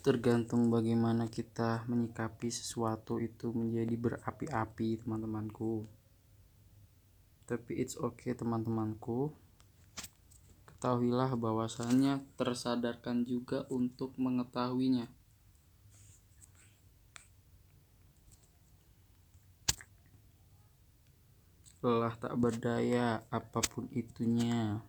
tergantung bagaimana kita menyikapi sesuatu itu menjadi berapi-api teman-temanku. Tapi it's okay teman-temanku. Ketahuilah bahwasannya tersadarkan juga untuk mengetahuinya. Lelah tak berdaya apa pun itunya.